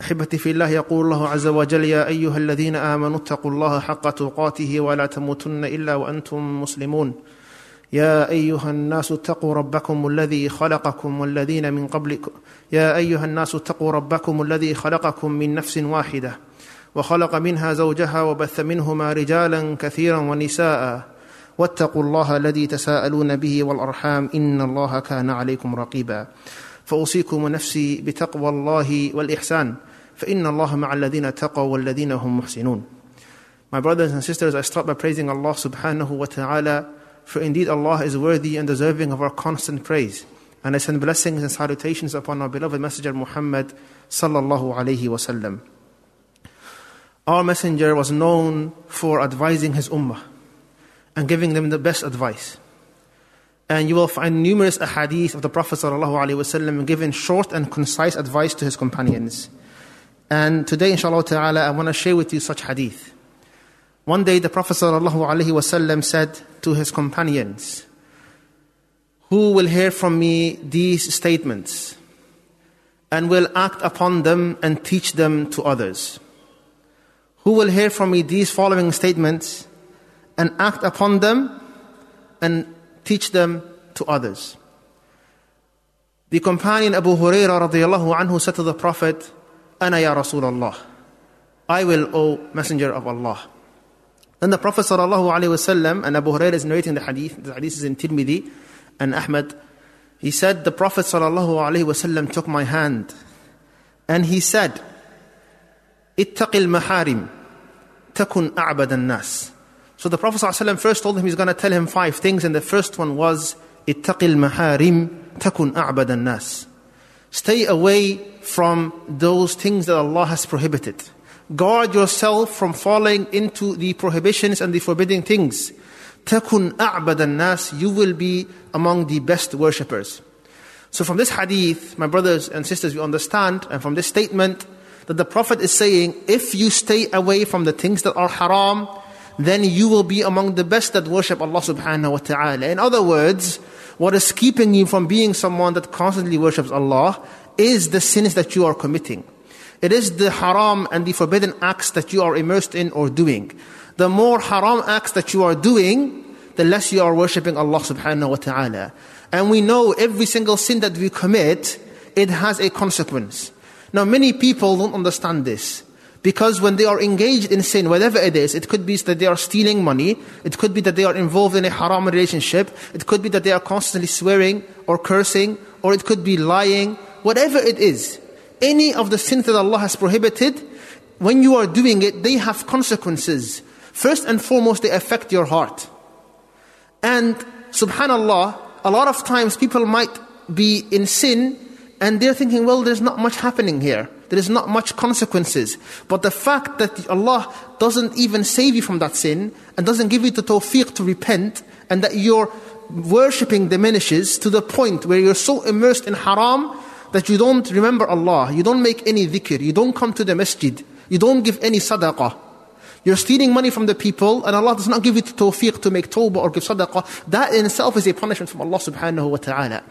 احبتي في الله يقول الله عز وجل يا أيها الذين آمنوا اتقوا الله حق تقاته ولا تموتن إلا وأنتم مسلمون. يا أيها الناس اتقوا ربكم الذي خلقكم والذين من قبلكم يا أيها الناس اتقوا ربكم الذي خلقكم من نفس واحدة وخلق منها زوجها وبث منهما رجالا كثيرا ونساء واتقوا الله الذي تساءلون به والأرحام إن الله كان عليكم رقيبا. فاوصيكم ونفسي بتقوى الله والاحسان فإن الله مع الذين اتقوا والذين هم محسنون My brothers and sisters, I start by praising Allah subhanahu wa ta'ala, for indeed Allah is worthy and deserving of our constant praise. And I send blessings and salutations upon our beloved Messenger Muhammad sallallahu alayhi wa sallam. Our Messenger was known for advising his ummah and giving them the best advice. And you will find numerous ahadith of the Prophet sallam giving short and concise advice to his companions. And today, inshallah ta'ala, I want to share with you such hadith. One day, the Prophet ﷺ said to his companions, Who will hear from me these statements and will act upon them and teach them to others? Who will hear from me these following statements and act upon them and teach them to others? The companion Abu Hurairah radiallahu anhu said to the Prophet, Ana ya Rasulullah. I will, O Messenger of Allah. Then the Prophet sallallahu alaihi wasallam, and Abu Hurairah is narrating the hadith, the hadith is in Tirmidhi and Ahmad. He said, the Prophet sallallahu alaihi wasallam took my hand and he said, Ittaqil maharim, takun a'bad nas So the Prophet ﷺ first told him he's going to tell him five things, and the first one was, Ittaqil maharim, takun a'bad nas Stay away from those things that Allah has prohibited. Guard yourself from falling into the prohibitions and the forbidding things. Takun a'bad nas You will be among the best worshippers. So from this hadith, my brothers and sisters, we understand, and from this statement, that the Prophet is saying, if you stay away from the things that are haram, then you will be among the best that worship Allah subhanahu wa ta'ala. In other words, what is keeping you from being someone that constantly worships Allah is the sins that you are committing. It is the haram and the forbidden acts that you are immersed in or doing. The more haram acts that you are doing, the less you are worshipping Allah subhanahu wa ta'ala. And we know every single sin that we commit, it has a consequence. Now many people don't understand this. Because when they are engaged in sin, whatever it is, it could be that they are stealing money, it could be that they are involved in a haram relationship, it could be that they are constantly swearing or cursing, or it could be lying, whatever it is. Any of the sins that Allah has prohibited, when you are doing it, they have consequences. First and foremost, they affect your heart. And subhanallah, a lot of times people might be in sin and they're thinking, well, there's not much happening here. There is not much consequences. But the fact that Allah doesn't even save you from that sin and doesn't give you the tawfiq to repent and that your worshipping diminishes to the point where you're so immersed in haram that you don't remember Allah, you don't make any dhikr, you don't come to the masjid, you don't give any sadaqah. You're stealing money from the people and Allah does not give you the tawfiq to make tawbah or give sadaqah. That in itself is a punishment from Allah subhanahu wa ta'ala.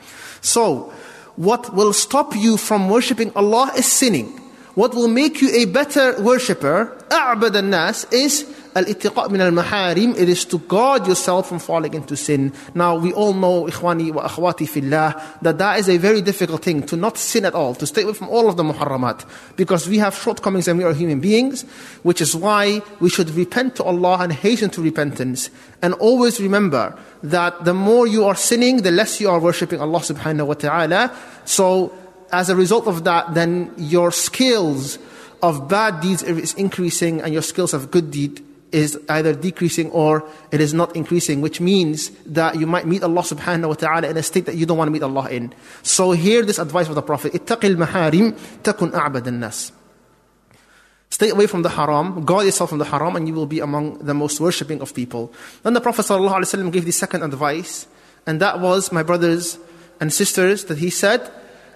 So, what will stop you from worshipping Allah is sinning. What will make you a better worshipper, أعبد الناس, is al-ittiqa min al-maharim, it is to guard yourself from falling into sin. Now, we all know, ikhwani wa akhwati fillah, that that is a very difficult thing, to not sin at all, to stay away from all of the muharramat. Because we have shortcomings and we are human beings, which is why we should repent to Allah and hasten to repentance. And always remember that the more you are sinning, the less you are worshipping Allah subhanahu wa ta'ala. So, as a result of that, then your skills of bad deeds is increasing and your skills of good deed is either decreasing or it is not increasing, which means that you might meet Allah subhanahu wa ta'ala in a state that you don't want to meet Allah in. So hear this advice of the Prophet, اتقِ الْمَحَارِمْ تَكُنْ أَعْبَدَ النَّاسِ Stay away from the haram, guard yourself from the haram, and you will be among the most worshipping of people. Then the Prophet ﷺ gave the second advice, and that was, my brothers and sisters, that he said,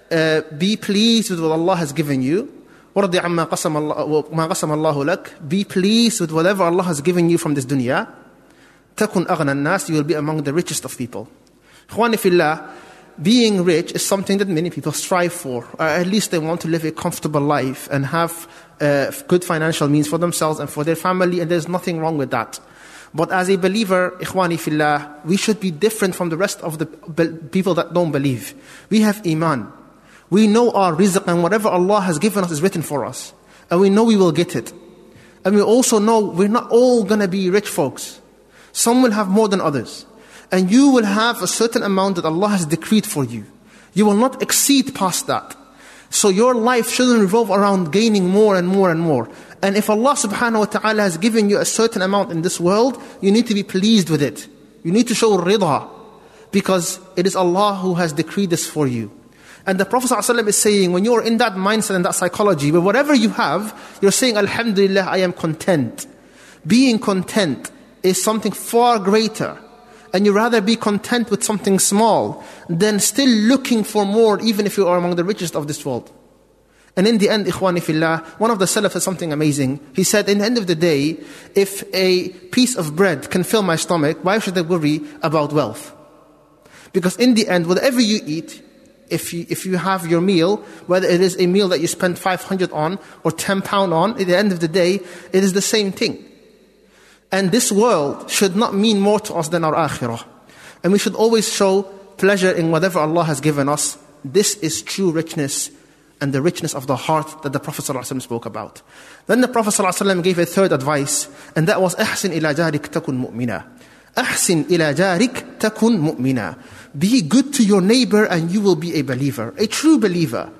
uh, Be pleased with what Allah has given you, وَرْضِ عَمَّا قَسَمَ اللَّهُ, ما قسم الله لك. Be pleased with whatever Allah has given you from this dunya. تكن أغنى الناس, you will be among the richest of people. إخواني في الله, being rich is something that many people strive for, or at least they want to live a comfortable life and have uh, good financial means for themselves and for their family, and there's nothing wrong with that. But as a believer, ikhwani fillah, we should be different from the rest of the people that don't believe. We have iman. We know our rizq and whatever Allah has given us is written for us. And we know we will get it. And we also know we're not all going to be rich folks. Some will have more than others. And you will have a certain amount that Allah has decreed for you. You will not exceed past that. So your life shouldn't revolve around gaining more and more and more. And if Allah subhanahu wa ta'ala has given you a certain amount in this world, you need to be pleased with it. You need to show rida. Because it is Allah who has decreed this for you. And the Prophet ﷺ is saying, when you're in that mindset and that psychology, where whatever you have, you're saying, Alhamdulillah, I am content. Being content is something far greater. And you rather be content with something small than still looking for more, even if you are among the richest of this world. And in the end, ikhwani fillah, one of the salaf said something amazing. He said, in the end of the day, if a piece of bread can fill my stomach, why should I worry about wealth? Because in the end, whatever you eat, if you, if you have your meal, whether it is a meal that you spend 500 on or 10 pound on, at the end of the day, it is the same thing. And this world should not mean more to us than our akhirah. And we should always show pleasure in whatever Allah has given us. This is true richness and the richness of the heart that the Prophet ﷺ spoke about. Then the Prophet ﷺ gave a third advice, and that was أحسن إلى جارك تكن مؤمنا. أحسن إلى جارك تكن مؤمنا. Be good to your neighbor and you will be a believer, a true believer.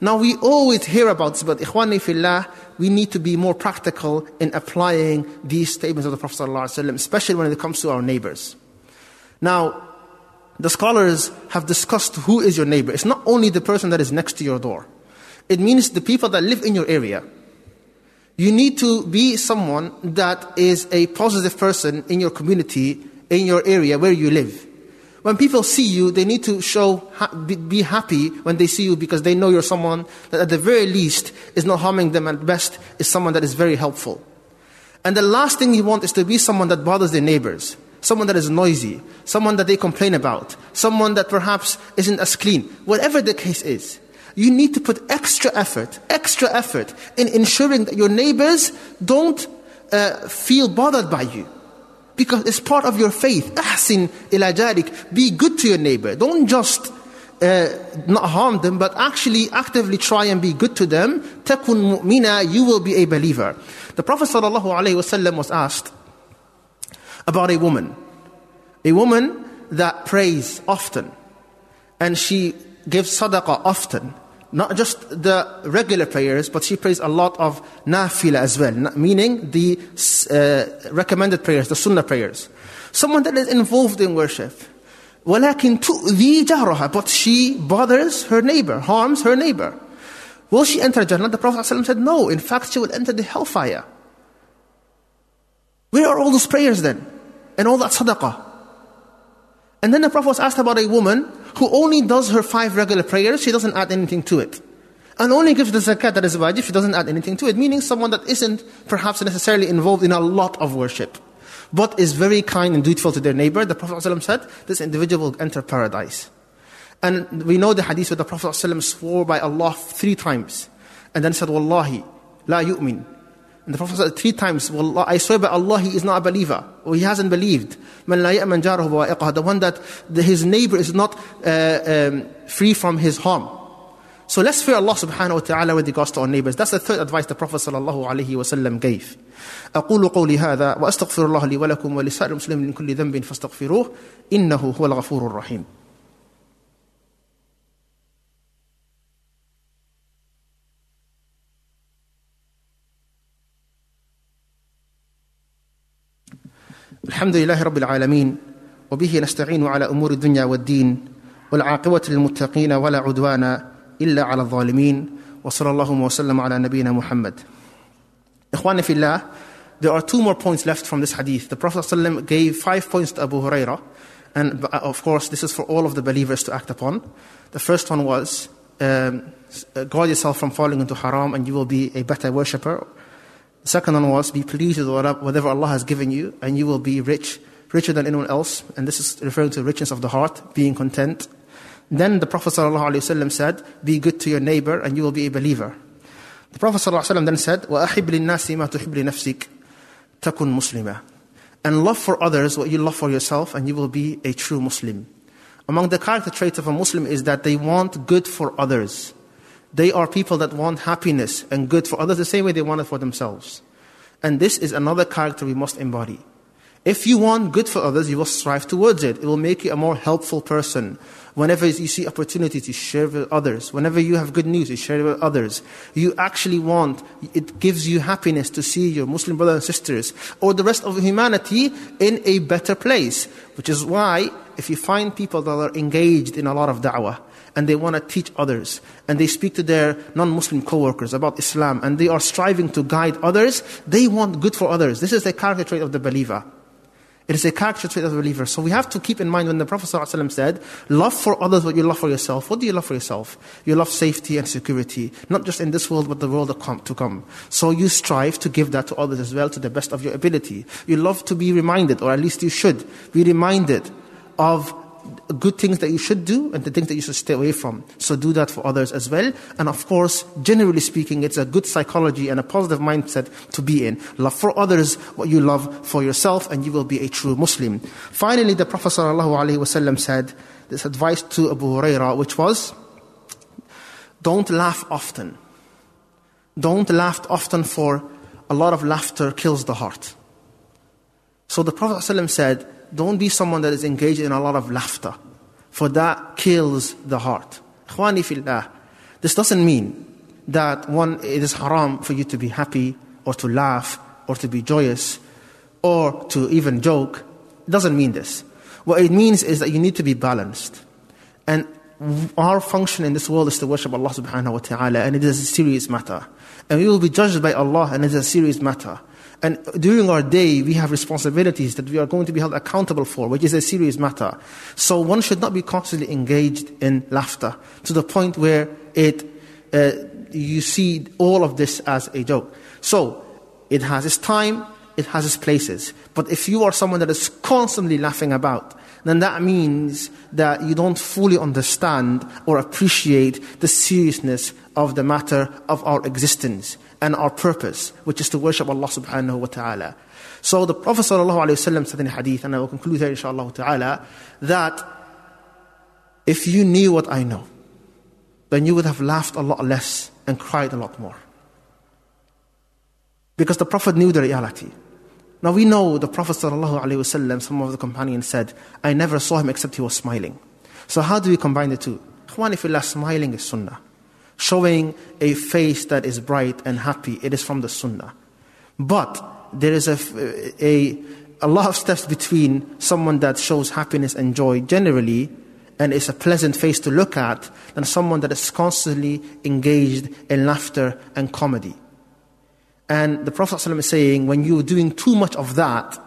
Now we always hear about this, but ikhwani fillah, we need to be more practical in applying these statements of the Prophet ﷺ, especially when it comes to our neighbors. Now, the scholars have discussed who is your neighbor. It's not only the person that is next to your door. It means the people that live in your area. You need to be someone that is a positive person in your community, in your area where you live. When people see you, they need to show, be happy when they see you because they know you're someone that at the very least is not harming them, at best is someone that is very helpful. And the last thing you want is to be someone that bothers their neighbors, someone that is noisy, someone that they complain about, someone that perhaps isn't as clean. Whatever the case is, you need to put extra effort, extra effort in ensuring that your neighbors don't uh, feel bothered by you because it's part of your faith. Ahsin ila. Be good to your neighbor. Don't just uh, not harm them, but actually actively try and be good to them. Takun mu'mina, you will be a believer. The Prophet ﷺ was asked about a woman. A woman that prays often. And she gives sadaqah often not just the regular prayers, but she prays a lot of nafila as well, meaning the uh, recommended prayers, the sunnah prayers. Someone that is involved in worship. وَلَكِنْ تُؤْذِي جَارَهَا But she bothers her neighbor, harms her neighbor. Will she enter Jannah? The Prophet ﷺ said, no. In fact, she will enter the hellfire. Where are all those prayers then? And all that sadaqah? And then the Prophet was asked about a woman who only does her five regular prayers, she doesn't add anything to it. And only gives the zakat that is wajib, she doesn't add anything to it. Meaning someone that isn't perhaps necessarily involved in a lot of worship, but is very kind and dutiful to their neighbor. The Prophet ﷺ said, this individual will enter paradise. And we know the hadith where the Prophet ﷺ swore by Allah three times. And then said, Wallahi, la yu'min. And the Prophet said three times, Wallah, I swear by Allah, he is not a believer, or he hasn't believed. Man la ya'man jarahu The one that the, his neighbor is not uh, um, free from his harm. So let's fear Allah subhanahu wa ta'ala with regards to our neighbors. That's the third advice the Prophet sallallahu alayhi wa sallam gave. أقول قولي هذا وأستغفر الله لي ولكم ولسائر المسلمين من كل ذنب فاستغفروه إنه هو الغفور الرحيم الحمد لله رب العالمين وبه نستعين على امور الدنيا والدين والعاقبه للمتقين ولا عدوان الا على الظالمين وصلى الله وسلم على نبينا محمد اخواني في الله there are two more points left from this hadith the prophet ﷺ gave five points to abu huraira and of course this is for all of the believers to act upon the first one was um, guard yourself from falling into haram and you will be a better worshipper the second one was be pleased with whatever Allah has given you, and you will be rich, richer than anyone else. And this is referring to richness of the heart, being content. Then the Prophet ﷺ said, Be good to your neighbor, and you will be a believer. The Prophet ﷺ then said, وَأَحِبْ لِلنَّاسِ مَا تُحِبْ لِنَفْسِكَ تَكُنْ مُسْلِمًا And love for others what you love for yourself, and you will be a true Muslim. Among the character traits of a Muslim is that they want good for others. They are people that want happiness and good for others the same way they want it for themselves. And this is another character we must embody. If you want good for others, you will strive towards it. It will make you a more helpful person. Whenever you see opportunities, you share with others. Whenever you have good news, you share it with others. You actually want, it gives you happiness to see your Muslim brothers and sisters or the rest of humanity in a better place. Which is why, if you find people that are engaged in a lot of da'wah, and they want to teach others and they speak to their non-Muslim co-workers about Islam and they are striving to guide others, they want good for others. This is the character trait of the believer. It is a character trait of the believer. So we have to keep in mind when the Prophet ﷺ said, love for others what you love for yourself. What do you love for yourself? You love safety and security, not just in this world, but the world to come. So you strive to give that to others as well to the best of your ability. You love to be reminded, or at least you should be reminded of good things that you should do and the things that you should stay away from. So do that for others as well. And of course, generally speaking, it's a good psychology and a positive mindset to be in. Love for others what you love for yourself, and you will be a true Muslim. Finally, the Prophet ﷺ said this advice to Abu Huraira, which was, don't laugh often. Don't laugh often for a lot of laughter kills the heart. So the Prophet ﷺ said, don't be someone that is engaged in a lot of laughter, for that kills the heart. This doesn't mean that one, it is haram for you to be happy or to laugh or to be joyous or to even joke. It doesn't mean this. What it means is that you need to be balanced. And our function in this world is to worship Allah subhanahu wa ta'ala, and it is a serious matter. And we will be judged by Allah, and it is a serious matter. And during our day, we have responsibilities that we are going to be held accountable for, which is a serious matter. So one should not be constantly engaged in laughter to the point where it, uh, you see all of this as a joke. So it has its time, it has its places. But if you are someone that is constantly laughing about, then that means that you don't fully understand or appreciate the seriousness of the matter of our existence and our purpose, which is to worship Allah subhanahu wa ta'ala. So the Prophet ﷺ said in hadith, and I will conclude here inshallah ta'ala, that if you knew what I know, then you would have laughed a lot less and cried a lot more. Because the Prophet knew the reality. Now we know the Prophet ﷺ, some of the companions said, I never saw him except he was smiling. So how do we combine the two? Ikhwani smiling is sunnah showing a face that is bright and happy. It is from the Sunnah. But there is a, a, a lot of steps between someone that shows happiness and joy generally and is a pleasant face to look at than someone that is constantly engaged in laughter and comedy. And the Prophet ﷺ is saying, when you're doing too much of that,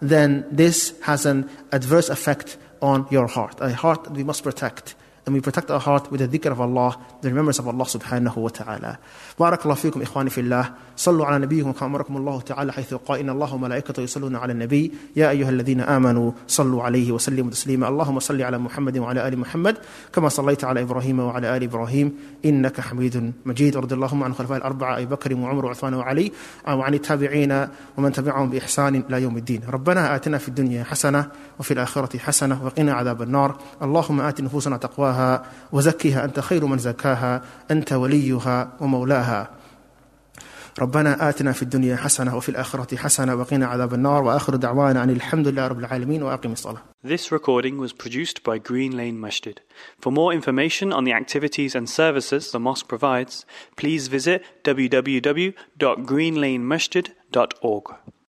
then this has an adverse effect on your heart, a heart that we must protect and we protect our heart with the dhikr of Allah, the remembrance of Allah subhanahu wa ta'ala. بارك الله فيكم إخواني في الله صلوا على نبيكم كما أمركم الله تعالى حيث قال إن الله وملائكته يصلون على النبي يا أيها الذين آمنوا صلوا عليه وسلموا تسليما اللهم صل على محمد وعلى آل محمد كما صليت على إبراهيم وعلى آل إبراهيم إنك حميد مجيد ورد اللهم عن الخلفاء الأربعة أبي بكر وعمر وعثمان وعلي وعن التابعين ومن تبعهم بإحسان إلى يوم الدين ربنا آتنا في الدنيا حسنة وفي الآخرة حسنة وقنا عذاب النار اللهم آت نفوسنا تقواها وزكها أنت خير من زكاها أنت وليها ومولاها ربنا آتنا في الدنيا حسنة وفي الآخرة حسنة وقنا عذاب النار وآخر دعوانا أن الحمد لله رب العالمين وأقم الصلاة This recording was produced by Green Lane Masjid. For more information on the activities and services the mosque provides, please visit www.greenlanemasjid.org.